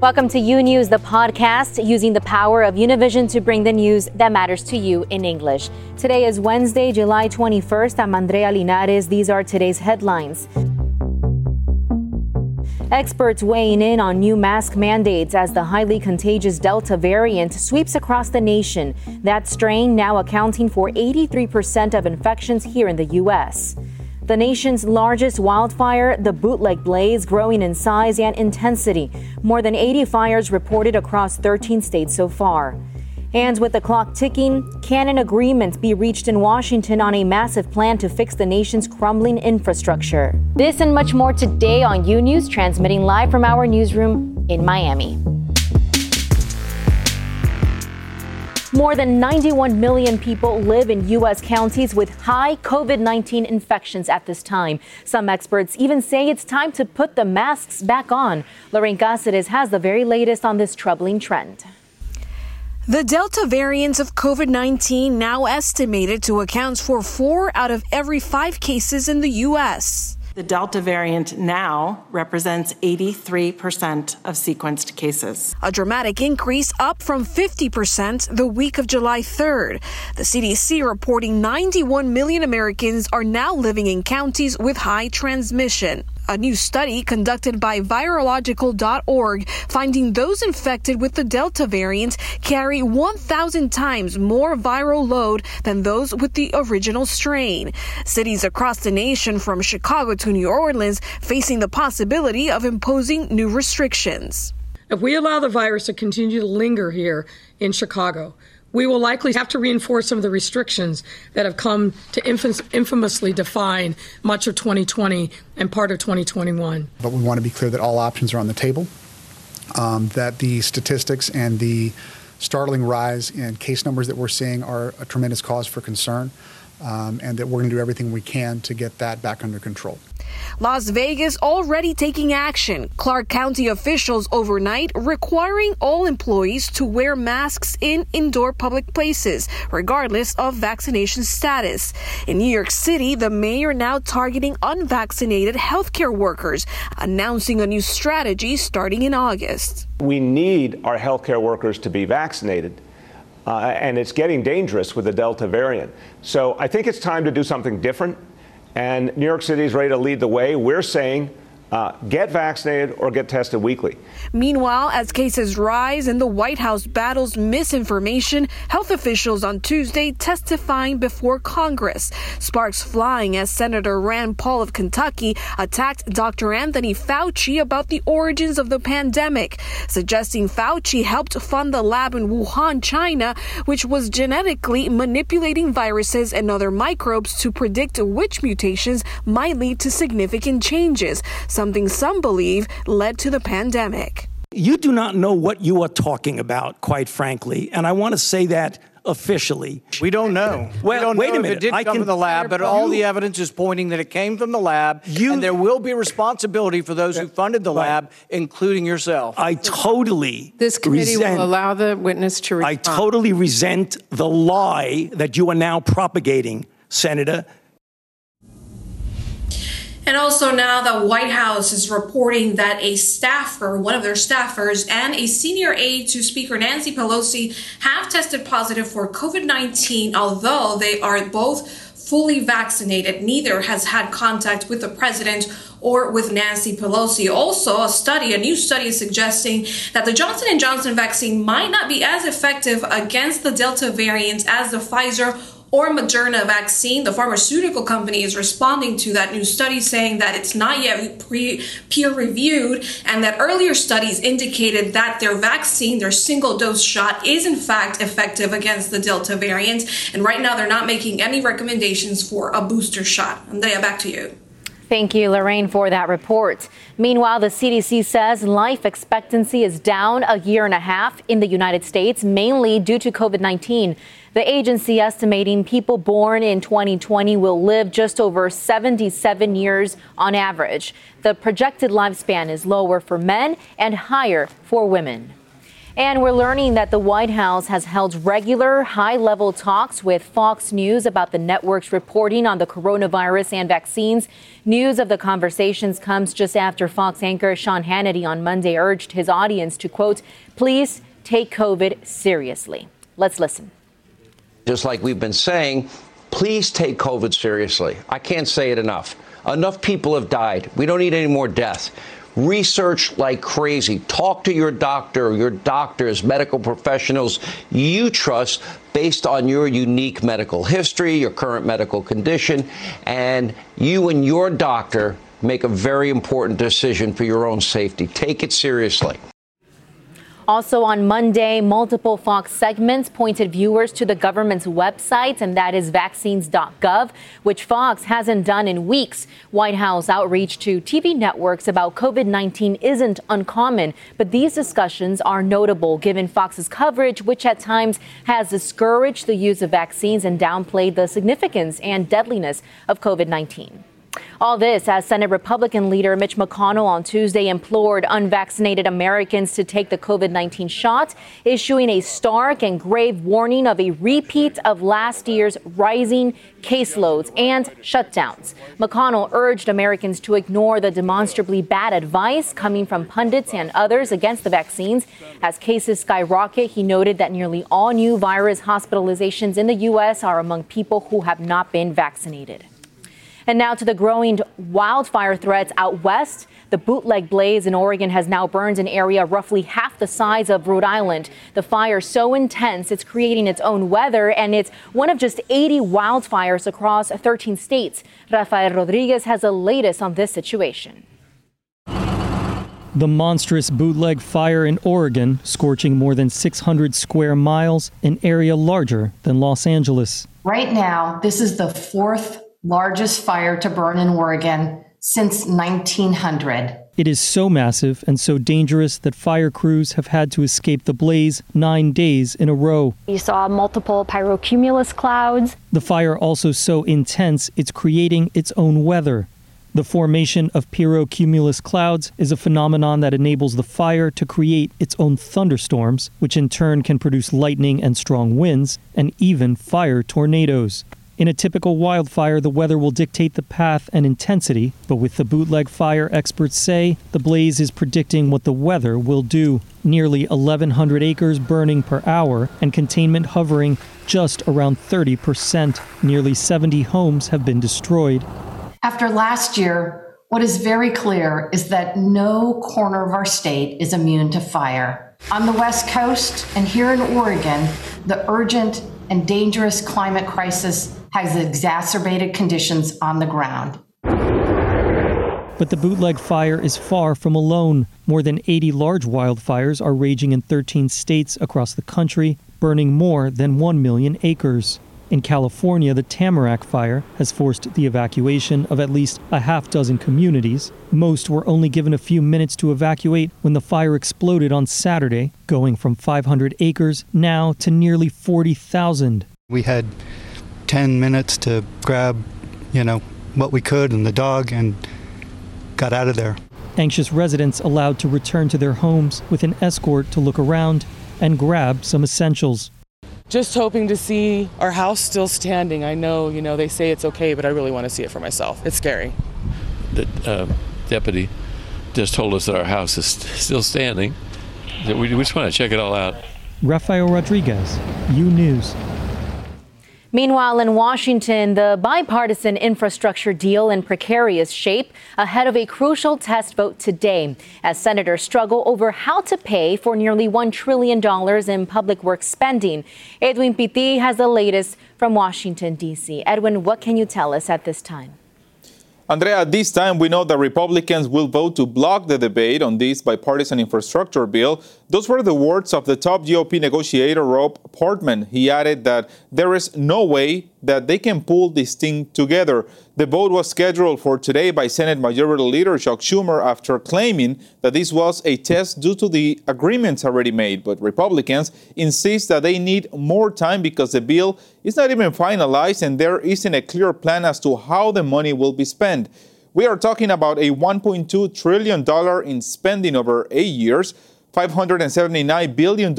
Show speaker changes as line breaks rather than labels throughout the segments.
Welcome to U News, the podcast using the power of Univision to bring the news that matters to you in English. Today is Wednesday, July 21st. I'm Andrea Linares. These are today's headlines. Experts weighing in on new mask mandates as the highly contagious Delta variant sweeps across the nation. That strain now accounting for 83% of infections here in the U.S. The nation's largest wildfire, the bootleg blaze, growing in size and intensity. More than 80 fires reported across 13 states so far. And with the clock ticking, can an agreement be reached in Washington on a massive plan to fix the nation's crumbling infrastructure? This and much more today on U News, transmitting live from our newsroom in Miami. More than 91 million people live in U.S. counties with high COVID 19 infections at this time. Some experts even say it's time to put the masks back on. Lorraine Cáceres has the very latest on this troubling trend.
The Delta variant of COVID 19 now estimated to account for four out of every five cases in the U.S.
The Delta variant now represents 83% of sequenced cases.
A dramatic increase up from 50% the week of July 3rd. The CDC reporting 91 million Americans are now living in counties with high transmission. A new study conducted by virological.org finding those infected with the Delta variant carry 1,000 times more viral load than those with the original strain. Cities across the nation from Chicago to New Orleans facing the possibility of imposing new restrictions.
If we allow the virus to continue to linger here in Chicago, we will likely have to reinforce some of the restrictions that have come to infamously define much of 2020 and part of 2021.
But we want to be clear that all options are on the table, um, that the statistics and the startling rise in case numbers that we're seeing are a tremendous cause for concern um, and that we're going to do everything we can to get that back under control.
Las Vegas already taking action. Clark County officials overnight requiring all employees to wear masks in indoor public places, regardless of vaccination status. In New York City, the mayor now targeting unvaccinated healthcare workers, announcing a new strategy starting in August.
We need our healthcare workers to be vaccinated uh, and it's getting dangerous with the Delta variant. So I think it's time to do something different. And New York City is ready to lead the way. We're saying uh, get vaccinated or get tested weekly.
Meanwhile, as cases rise and the White House battles misinformation, health officials on Tuesday testifying before Congress. Sparks flying as Senator Rand Paul of Kentucky attacked Dr. Anthony Fauci about the origins of the pandemic, suggesting Fauci helped fund the lab in Wuhan, China, which was genetically manipulating viruses and other microbes to predict which mutations might lead to significant changes something some believe led to the pandemic.
You do not know what you are talking about, quite frankly. And I want to say that officially.
We don't know.
Well,
we don't
wait
know
a minute.
If it did
I
come
can,
from the lab, but all the evidence is pointing that it came from the lab, you, and there will be responsibility for those who funded the lab, including yourself.
I totally
This committee
resent,
will allow the witness to respond.
I totally resent the lie that you are now propagating, Senator.
And also now the White House is reporting that a staffer, one of their staffers, and a senior aide to Speaker Nancy Pelosi have tested positive for COVID 19, although they are both fully vaccinated. Neither has had contact with the president or with Nancy Pelosi. Also, a study, a new study is suggesting that the Johnson & Johnson vaccine might not be as effective against the Delta variant as the Pfizer or Moderna vaccine. The pharmaceutical company is responding to that new study saying that it's not yet pre- peer reviewed and that earlier studies indicated that their vaccine, their single dose shot, is in fact effective against the Delta variant. And right now they're not making any recommendations for a booster shot. Andrea, back to you.
Thank you, Lorraine, for that report. Meanwhile, the CDC says life expectancy is down a year and a half in the United States, mainly due to COVID 19. The agency estimating people born in 2020 will live just over 77 years on average. The projected lifespan is lower for men and higher for women. And we're learning that the White House has held regular high level talks with Fox News about the network's reporting on the coronavirus and vaccines. News of the conversations comes just after Fox anchor Sean Hannity on Monday urged his audience to, quote, please take COVID seriously. Let's listen.
Just like we've been saying, please take COVID seriously. I can't say it enough. Enough people have died. We don't need any more deaths. Research like crazy. Talk to your doctor, your doctors, medical professionals you trust based on your unique medical history, your current medical condition, and you and your doctor make a very important decision for your own safety. Take it seriously.
Also on Monday, multiple Fox segments pointed viewers to the government's website, and that is vaccines.gov, which Fox hasn't done in weeks. White House outreach to TV networks about COVID 19 isn't uncommon, but these discussions are notable given Fox's coverage, which at times has discouraged the use of vaccines and downplayed the significance and deadliness of COVID 19. All this as Senate Republican leader Mitch McConnell on Tuesday implored unvaccinated Americans to take the COVID 19 shot, issuing a stark and grave warning of a repeat of last year's rising caseloads and shutdowns. McConnell urged Americans to ignore the demonstrably bad advice coming from pundits and others against the vaccines. As cases skyrocket, he noted that nearly all new virus hospitalizations in the U.S. are among people who have not been vaccinated. And now to the growing wildfire threats out west. The bootleg blaze in Oregon has now burned an area roughly half the size of Rhode Island. The fire so intense it's creating its own weather, and it's one of just 80 wildfires across 13 states. Rafael Rodriguez has the latest on this situation.
The monstrous bootleg fire in Oregon, scorching more than 600 square miles, an area larger than Los Angeles.
Right now, this is the fourth largest fire to burn in Oregon since 1900.
It is so massive and so dangerous that fire crews have had to escape the blaze nine days in a row.
You saw multiple pyrocumulus clouds.
The fire also so intense it's creating its own weather. The formation of pyrocumulus clouds is a phenomenon that enables the fire to create its own thunderstorms, which in turn can produce lightning and strong winds, and even fire tornadoes. In a typical wildfire, the weather will dictate the path and intensity, but with the bootleg fire, experts say the blaze is predicting what the weather will do. Nearly 1,100 acres burning per hour and containment hovering just around 30%. Nearly 70 homes have been destroyed.
After last year, what is very clear is that no corner of our state is immune to fire. On the West Coast and here in Oregon, the urgent and dangerous climate crisis has exacerbated conditions on the ground.
But the bootleg fire is far from alone. More than 80 large wildfires are raging in 13 states across the country, burning more than 1 million acres. In California, the Tamarack Fire has forced the evacuation of at least a half dozen communities. Most were only given a few minutes to evacuate when the fire exploded on Saturday, going from 500 acres now to nearly 40,000.
We had 10 minutes to grab, you know, what we could and the dog and got out of there.
Anxious residents allowed to return to their homes with an escort to look around and grab some essentials.
Just hoping to see our house still standing. I know, you know, they say it's okay, but I really want to see it for myself. It's scary.
The uh, deputy just told us that our house is still standing. We, we just want to check it all out.
Rafael Rodriguez, U News.
Meanwhile, in Washington, the bipartisan infrastructure deal in precarious shape ahead of a crucial test vote today as senators struggle over how to pay for nearly $1 trillion in public works spending. Edwin Pitti has the latest from Washington, D.C. Edwin, what can you tell us at this time?
Andrea, at this time, we know that Republicans will vote to block the debate on this bipartisan infrastructure bill. Those were the words of the top GOP negotiator, Rob Portman. He added that there is no way that they can pull this thing together. The vote was scheduled for today by Senate Majority Leader Chuck Schumer after claiming that this was a test due to the agreements already made. But Republicans insist that they need more time because the bill is not even finalized and there isn't a clear plan as to how the money will be spent. We are talking about a $1.2 trillion in spending over eight years. $579 billion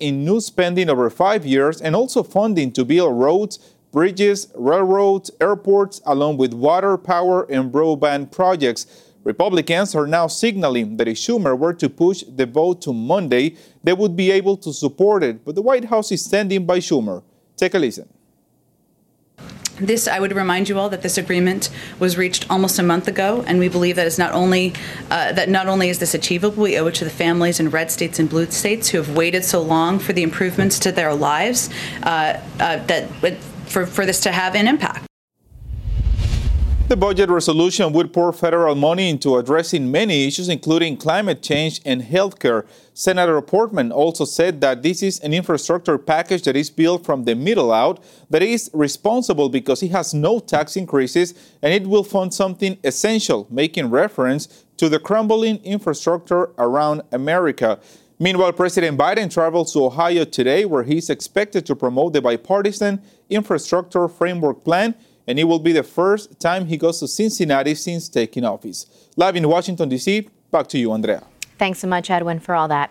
in new spending over five years and also funding to build roads, bridges, railroads, airports, along with water, power, and broadband projects. Republicans are now signaling that if Schumer were to push the vote to Monday, they would be able to support it, but the White House is standing by Schumer. Take a listen.
This, I would remind you all that this agreement was reached almost a month ago, and we believe that is not only uh, that not only is this achievable, we owe it to the families in red states and blue states who have waited so long for the improvements to their lives uh, uh, that for, for this to have an impact.
The budget resolution would pour federal money into addressing many issues, including climate change and healthcare. Senator Portman also said that this is an infrastructure package that is built from the middle out, that is responsible because it has no tax increases and it will fund something essential, making reference to the crumbling infrastructure around America. Meanwhile, President Biden travels to Ohio today, where he's expected to promote the bipartisan infrastructure framework plan and it will be the first time he goes to Cincinnati since taking office. Live in Washington, D.C., back to you, Andrea.
Thanks so much, Edwin, for all that.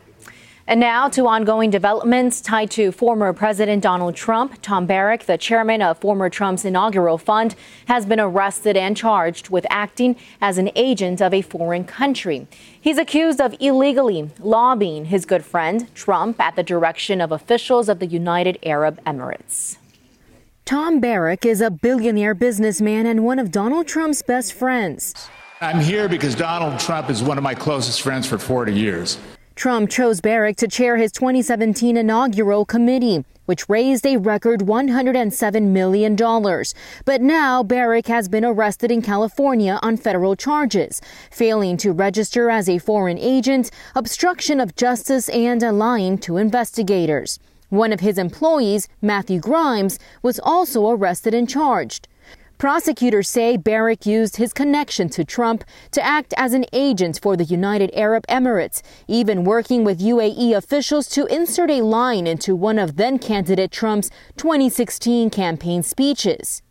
And now to ongoing developments tied to former President Donald Trump. Tom Barrack, the chairman of former Trump's inaugural fund, has been arrested and charged with acting as an agent of a foreign country. He's accused of illegally lobbying his good friend, Trump, at the direction of officials of the United Arab Emirates. Tom Barrack is a billionaire businessman and one of Donald Trump's best friends.
I'm here because Donald Trump is one of my closest friends for 40 years.
Trump chose Barrack to chair his 2017 inaugural committee, which raised a record $107 million. But now Barrack has been arrested in California on federal charges, failing to register as a foreign agent, obstruction of justice, and lying to investigators. One of his employees, Matthew Grimes, was also arrested and charged. Prosecutors say Barrack used his connection to Trump to act as an agent for the United Arab Emirates, even working with UAE officials to insert a line into one of then candidate Trump's 2016 campaign speeches.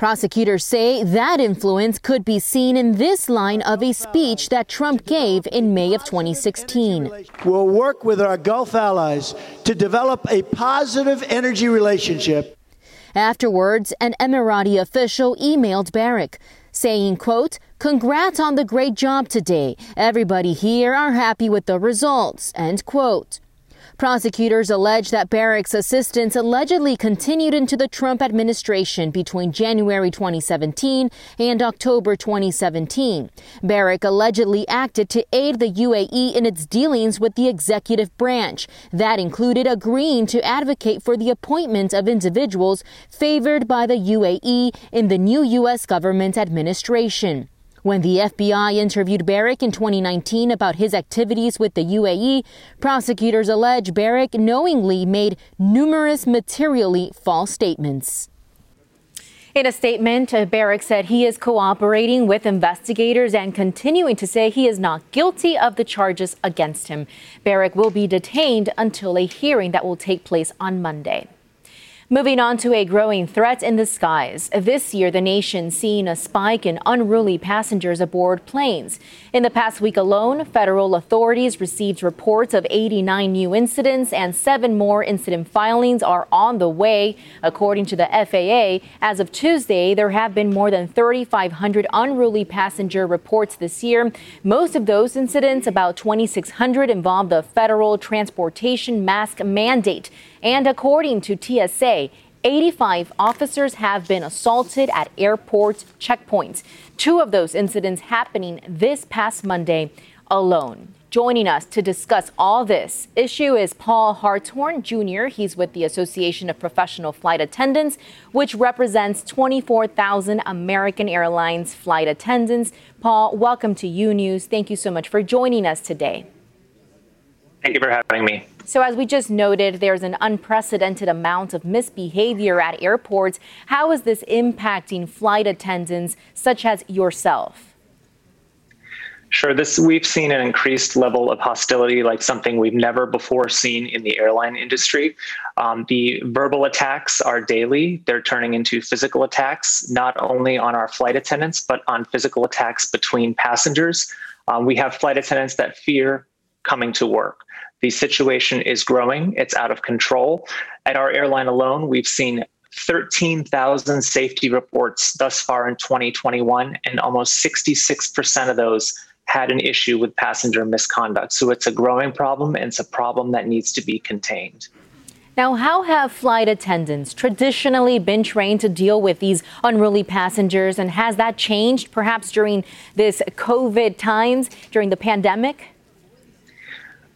Prosecutors say that influence could be seen in this line of a speech that Trump gave in May of 2016.
We'll work with our Gulf allies to develop a positive energy relationship.
Afterwards, an Emirati official emailed Barrack saying, quote, congrats on the great job today. Everybody here are happy with the results, end quote. Prosecutors allege that Barrack's assistants allegedly continued into the Trump administration between January 2017 and October 2017. Barrack allegedly acted to aid the UAE in its dealings with the executive branch. That included agreeing to advocate for the appointment of individuals favored by the UAE in the new U.S. government administration. When the FBI interviewed Barrack in 2019 about his activities with the UAE, prosecutors allege Barrack knowingly made numerous materially false statements. In a statement, Barrack said he is cooperating with investigators and continuing to say he is not guilty of the charges against him. Barrack will be detained until a hearing that will take place on Monday. Moving on to a growing threat in the skies. This year, the nation seeing a spike in unruly passengers aboard planes. In the past week alone, federal authorities received reports of 89 new incidents and seven more incident filings are on the way. According to the FAA, as of Tuesday, there have been more than 3,500 unruly passenger reports this year. Most of those incidents, about 2,600, involve the federal transportation mask mandate. And according to TSA, 85 officers have been assaulted at airport checkpoints. Two of those incidents happening this past Monday alone. Joining us to discuss all this issue is Paul Hartshorn Jr. He's with the Association of Professional Flight Attendants, which represents 24,000 American Airlines flight attendants. Paul, welcome to U News. Thank you so much for joining us today.
Thank you for having me.
So, as we just noted, there's an unprecedented amount of misbehavior at airports. How is this impacting flight attendants such as yourself?
Sure. This we've seen an increased level of hostility, like something we've never before seen in the airline industry. Um, the verbal attacks are daily. They're turning into physical attacks, not only on our flight attendants, but on physical attacks between passengers. Um, we have flight attendants that fear coming to work. The situation is growing, it's out of control. At our airline alone, we've seen 13,000 safety reports thus far in 2021, and almost 66% of those had an issue with passenger misconduct. So it's a growing problem, and it's a problem that needs to be contained.
Now, how have flight attendants traditionally been trained to deal with these unruly passengers? And has that changed perhaps during this COVID times, during the pandemic?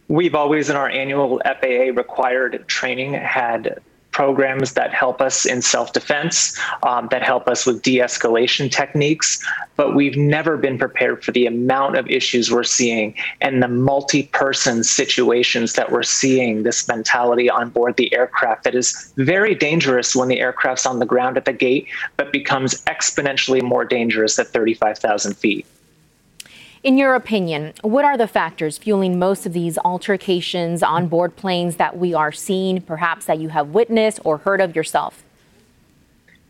We've always, in our annual FAA required training, had programs that help us in self defense, um, that help us with de escalation techniques. But we've never been prepared for the amount of issues we're seeing and the multi person situations that we're seeing this mentality on board the aircraft that is very dangerous when the aircraft's on the ground at the gate, but becomes exponentially more dangerous at 35,000 feet.
In your opinion, what are the factors fueling most of these altercations on board planes that we are seeing, perhaps that you have witnessed or heard of yourself?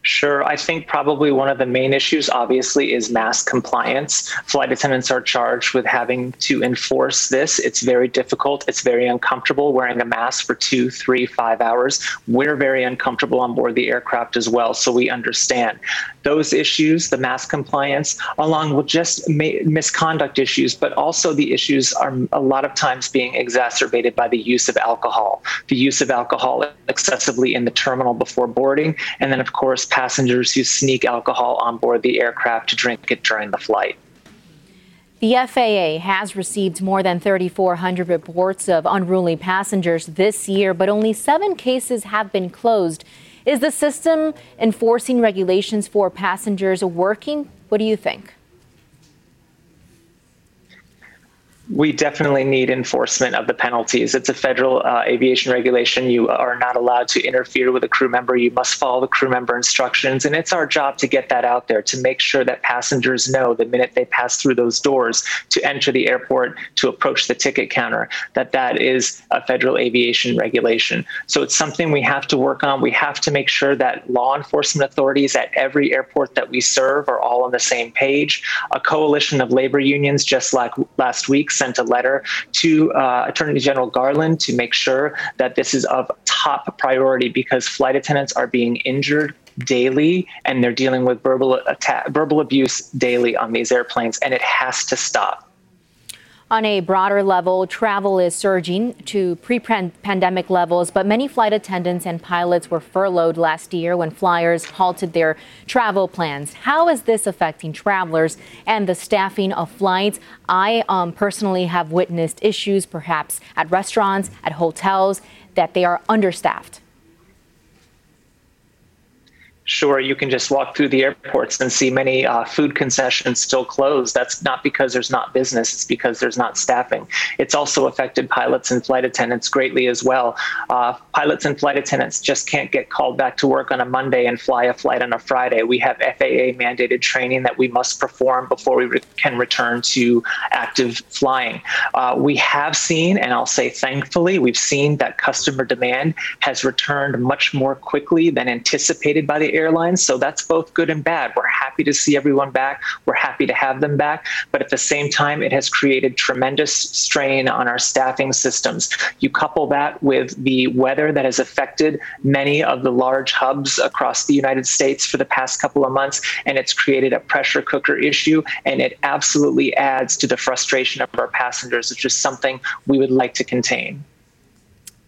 Sure. I think probably one of the main issues, obviously, is mask compliance. Flight attendants are charged with having to enforce this. It's very difficult. It's very uncomfortable wearing a mask for two, three, five hours. We're very uncomfortable on board the aircraft as well, so we understand those issues, the mask compliance, along with just ma- misconduct issues, but also the issues are a lot of times being exacerbated by the use of alcohol, the use of alcohol excessively in the terminal before boarding, and then, of course, passengers who sneak alcohol on board the aircraft to drink it during the flight.
The FAA has received more than 3,400 reports of unruly passengers this year, but only seven cases have been closed. Is the system enforcing regulations for passengers working? What do you think?
We definitely need enforcement of the penalties. It's a federal uh, aviation regulation. You are not allowed to interfere with a crew member. You must follow the crew member instructions. And it's our job to get that out there to make sure that passengers know the minute they pass through those doors to enter the airport, to approach the ticket counter, that that is a federal aviation regulation. So it's something we have to work on. We have to make sure that law enforcement authorities at every airport that we serve are all on the same page. A coalition of labor unions, just like last week, sent a letter to uh, Attorney General Garland to make sure that this is of top priority because flight attendants are being injured daily and they're dealing with verbal attack, verbal abuse daily on these airplanes and it has to stop.
On a broader level, travel is surging to pre pandemic levels, but many flight attendants and pilots were furloughed last year when flyers halted their travel plans. How is this affecting travelers and the staffing of flights? I um, personally have witnessed issues, perhaps at restaurants, at hotels, that they are understaffed.
Sure, you can just walk through the airports and see many uh, food concessions still closed. That's not because there's not business, it's because there's not staffing. It's also affected pilots and flight attendants greatly as well. Uh, pilots and flight attendants just can't get called back to work on a Monday and fly a flight on a Friday. We have FAA mandated training that we must perform before we re- can return to active flying. Uh, we have seen, and I'll say thankfully, we've seen that customer demand has returned much more quickly than anticipated by the airlines. So that's both good and bad. We're happy to see everyone back. We're happy to have them back. But at the same time, it has created tremendous strain on our staffing systems. You couple that with the weather that has affected many of the large hubs across the United States for the past couple of months, and it's created a pressure cooker issue. And it absolutely adds to the frustration of our passengers, which is something we would like to contain.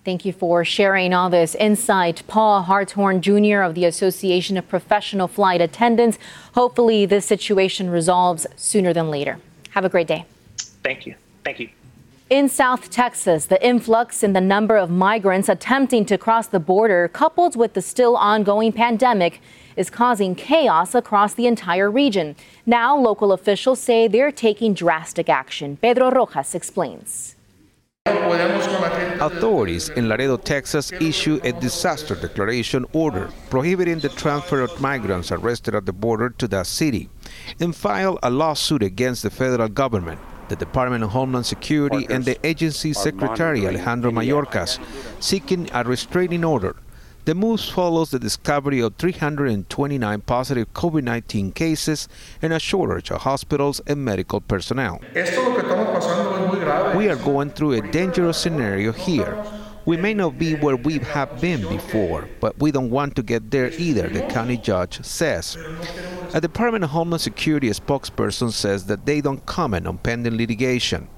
Thank you for sharing all this insight. Paul Hartshorn Jr. of the Association of Professional Flight Attendants. Hopefully, this situation resolves sooner than later. Have a great day.
Thank you. Thank you.
In South Texas, the influx in the number of migrants attempting to cross the border, coupled with the still ongoing pandemic, is causing chaos across the entire region. Now, local officials say they're taking drastic action. Pedro Rojas explains.
Authorities in Laredo, Texas issue a disaster declaration order prohibiting the transfer of migrants arrested at the border to that city and file a lawsuit against the federal government, the Department of Homeland Security, and the agency's secretary Alejandro Mayorkas, seeking a restraining order. The move follows the discovery of 329 positive COVID 19 cases and a shortage of hospitals and medical personnel. We are going through a dangerous scenario here. We may not be where we have been before, but we don't want to get there either, the county judge says. A Department of Homeland Security spokesperson says that they don't comment on pending litigation.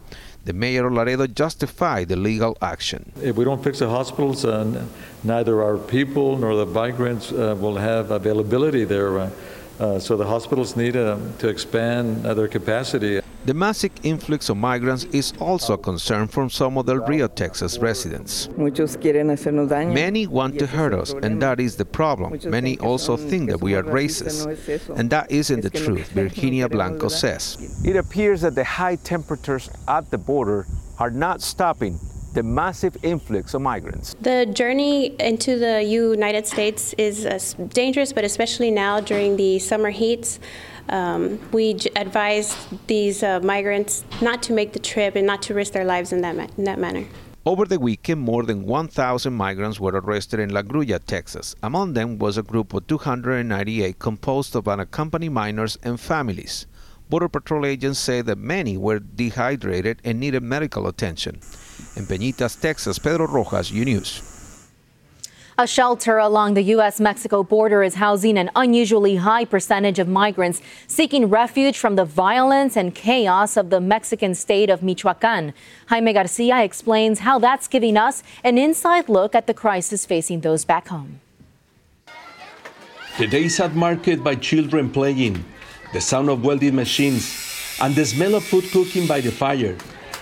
The mayor of Laredo justified the legal action.
If we don't fix the hospitals, uh, neither our people nor the migrants uh, will have availability there. Uh, uh so the hospitals need uh, to expand their capacity.
The massive influx of migrants is also a concern from some of the Rio, Texas residents. Many want to hurt us, and that is the problem. Many also think that we are racist, and that isn't the truth, Virginia Blanco says.
It appears that the high temperatures at the border are not stopping the massive influx of migrants.
The journey into the United States is uh, dangerous, but especially now during the summer heats. Um, we j- advise these uh, migrants not to make the trip and not to risk their lives in that, ma- in that manner.
Over the weekend, more than 1,000 migrants were arrested in La Grulla, Texas. Among them was a group of 298 composed of unaccompanied minors and families. Border Patrol agents say that many were dehydrated and needed medical attention. In Peñitas, Texas, Pedro Rojas, U News.
A shelter along the U.S. Mexico border is housing an unusually high percentage of migrants seeking refuge from the violence and chaos of the Mexican state of Michoacan. Jaime Garcia explains how that's giving us an inside look at the crisis facing those back home.
The days at market by children playing, the sound of welding machines, and the smell of food cooking by the fire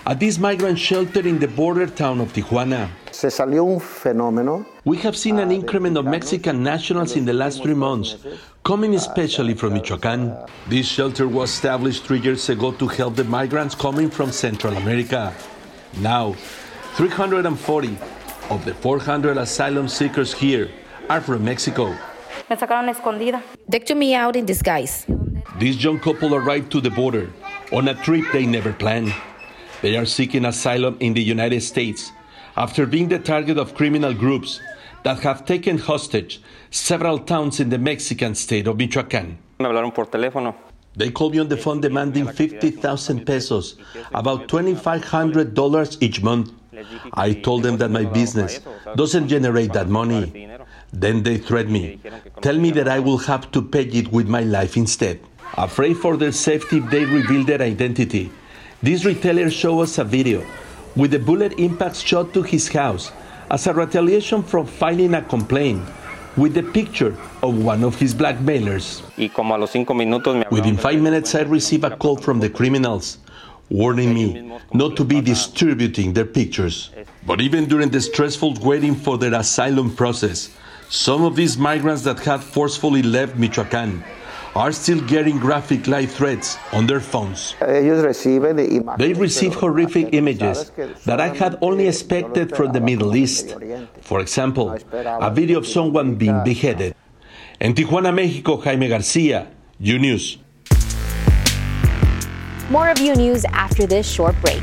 at this migrant shelter in the border town of Tijuana.
Se salió un fenómeno
we have seen an increment of Mexican nationals in the last three months, coming especially from Michoacan. This shelter was established three years ago to help the migrants coming from Central America. Now, 340 of the 400 asylum seekers here are from Mexico.
They took me out in disguise.
This young couple arrived to the border on a trip they never planned. They are seeking asylum in the United States after being the target of criminal groups that have taken hostage several towns in the Mexican state of Michoacán. They called me on the phone demanding 50,000 pesos, about $2,500 each month. I told them that my business doesn't generate that money. Then they threatened me, tell me that I will have to pay it with my life instead. Afraid for their safety if they reveal their identity, these retailers show us a video with the bullet impact shot to his house as a retaliation from filing a complaint with the picture of one of his blackmailers. Within five minutes, I received a call from the criminals warning me not to be distributing their pictures. But even during the stressful waiting for their asylum process, some of these migrants that had forcefully left Michoacan are still getting graphic live threats on their phones. They receive horrific images that I had only expected from the Middle East. For example, a video of someone being beheaded. En Tijuana, Mexico, Jaime Garcia, U News.
More of U News after this short break.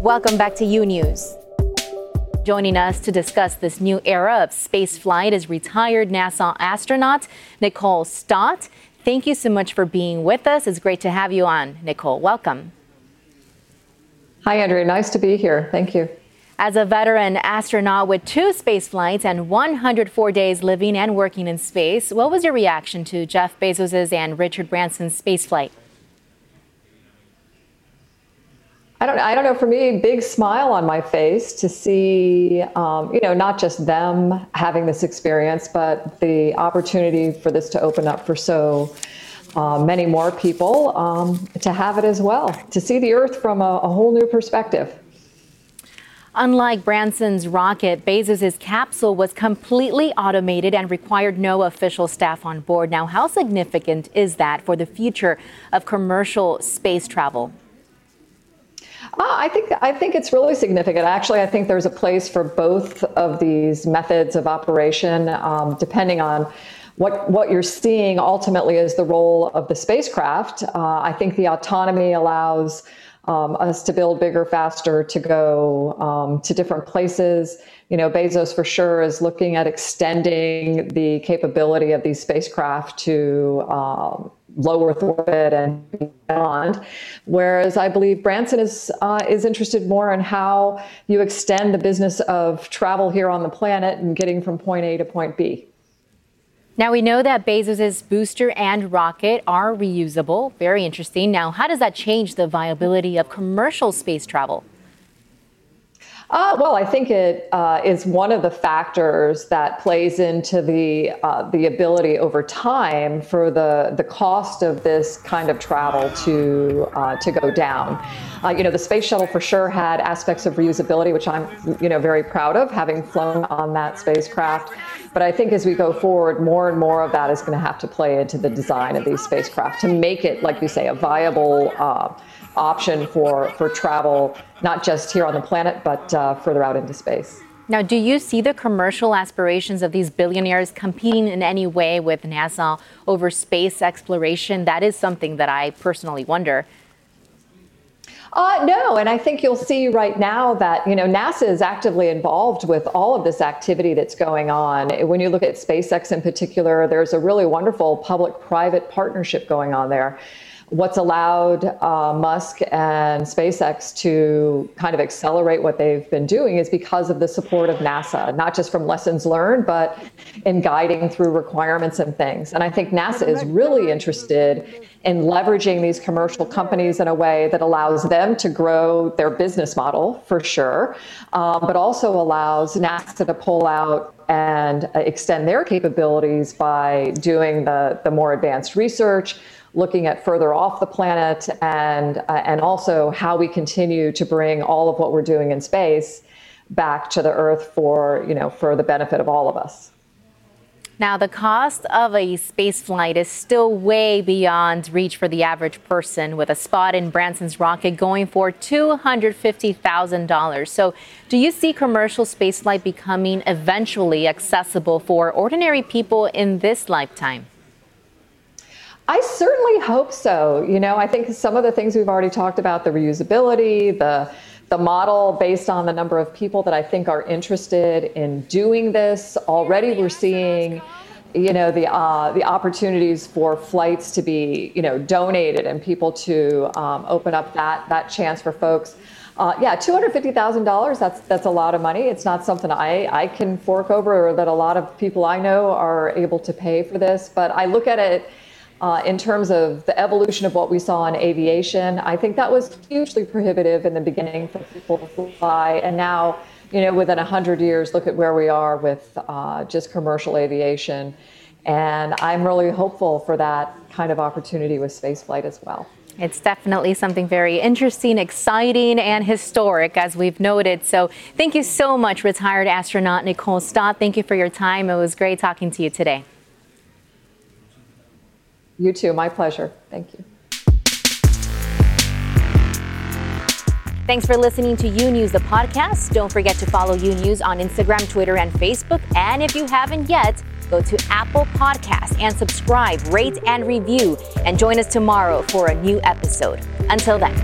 Welcome back to U News. Joining us to discuss this new era of space flight is retired NASA astronaut Nicole Stott. Thank you so much for being with us. It's great to have you on, Nicole. Welcome.
Hi, Andrea. Nice to be here. Thank you.
As a veteran astronaut with two space flights and 104 days living and working in space, what was your reaction to Jeff Bezos's and Richard Branson's space flight?
I don't, I don't know. For me, big smile on my face to see, um, you know, not just them having this experience, but the opportunity for this to open up for so uh, many more people um, to have it as well, to see the Earth from a, a whole new perspective.
Unlike Branson's rocket, Bezos' capsule was completely automated and required no official staff on board. Now, how significant is that for the future of commercial space travel?
Uh, I think I think it's really significant. Actually, I think there's a place for both of these methods of operation, um, depending on what what you're seeing. Ultimately, is the role of the spacecraft. Uh, I think the autonomy allows um, us to build bigger, faster, to go um, to different places. You know, Bezos for sure is looking at extending the capability of these spacecraft to um, low Earth orbit and beyond. Whereas I believe Branson is uh, is interested more in how you extend the business of travel here on the planet and getting from point A to point B.
Now we know that Bezos's booster and rocket are reusable. Very interesting. Now, how does that change the viability of commercial space travel?
Uh, well, I think it uh, is one of the factors that plays into the uh, the ability over time for the the cost of this kind of travel to uh, to go down. Uh, you know, the space shuttle for sure had aspects of reusability, which I'm you know very proud of having flown on that spacecraft. But I think as we go forward, more and more of that is going to have to play into the design of these spacecraft to make it, like you say, a viable uh, option for, for travel, not just here on the planet, but uh, further out into space.
Now, do you see the commercial aspirations of these billionaires competing in any way with NASA over space exploration? That is something that I personally wonder.
Uh, no, and I think you'll see right now that you know NASA is actively involved with all of this activity that's going on. When you look at SpaceX in particular, there's a really wonderful public-private partnership going on there what's allowed uh, Musk and SpaceX to kind of accelerate what they've been doing is because of the support of NASA, not just from lessons learned, but in guiding through requirements and things. And I think NASA is really interested in leveraging these commercial companies in a way that allows them to grow their business model for sure, um, but also allows NASA to pull out and uh, extend their capabilities by doing the, the more advanced research looking at further off the planet and uh, and also how we continue to bring all of what we're doing in space back to the earth for you know for the benefit of all of us.
Now the cost of a space flight is still way beyond reach for the average person with a spot in Branson's rocket going for $250,000 so do you see commercial spaceflight becoming eventually accessible for ordinary people in this lifetime
I certainly hope so. You know, I think some of the things we've already talked about, the reusability, the the model based on the number of people that I think are interested in doing this. Already we're seeing you know the uh, the opportunities for flights to be you know donated and people to um, open up that that chance for folks. Uh, yeah, two hundred fifty thousand dollars. That's that's a lot of money. It's not something I I can fork over, or that a lot of people I know are able to pay for this. But I look at it uh, in terms of the evolution of what we saw in aviation, I think that was hugely prohibitive in the beginning for people to fly. And now, you know, within 100 years, look at where we are with uh, just commercial aviation. And I'm really hopeful for that kind of opportunity with spaceflight as well.
It's definitely something very interesting, exciting, and historic, as we've noted. So, thank you so much, retired astronaut Nicole Stott. Thank you for your time. It was great talking to you today.
You too. My pleasure. Thank you.
Thanks for listening to U News, the podcast. Don't forget to follow U News on Instagram, Twitter, and Facebook. And if you haven't yet, go to Apple Podcasts and subscribe, rate, and review. And join us tomorrow for a new episode. Until then.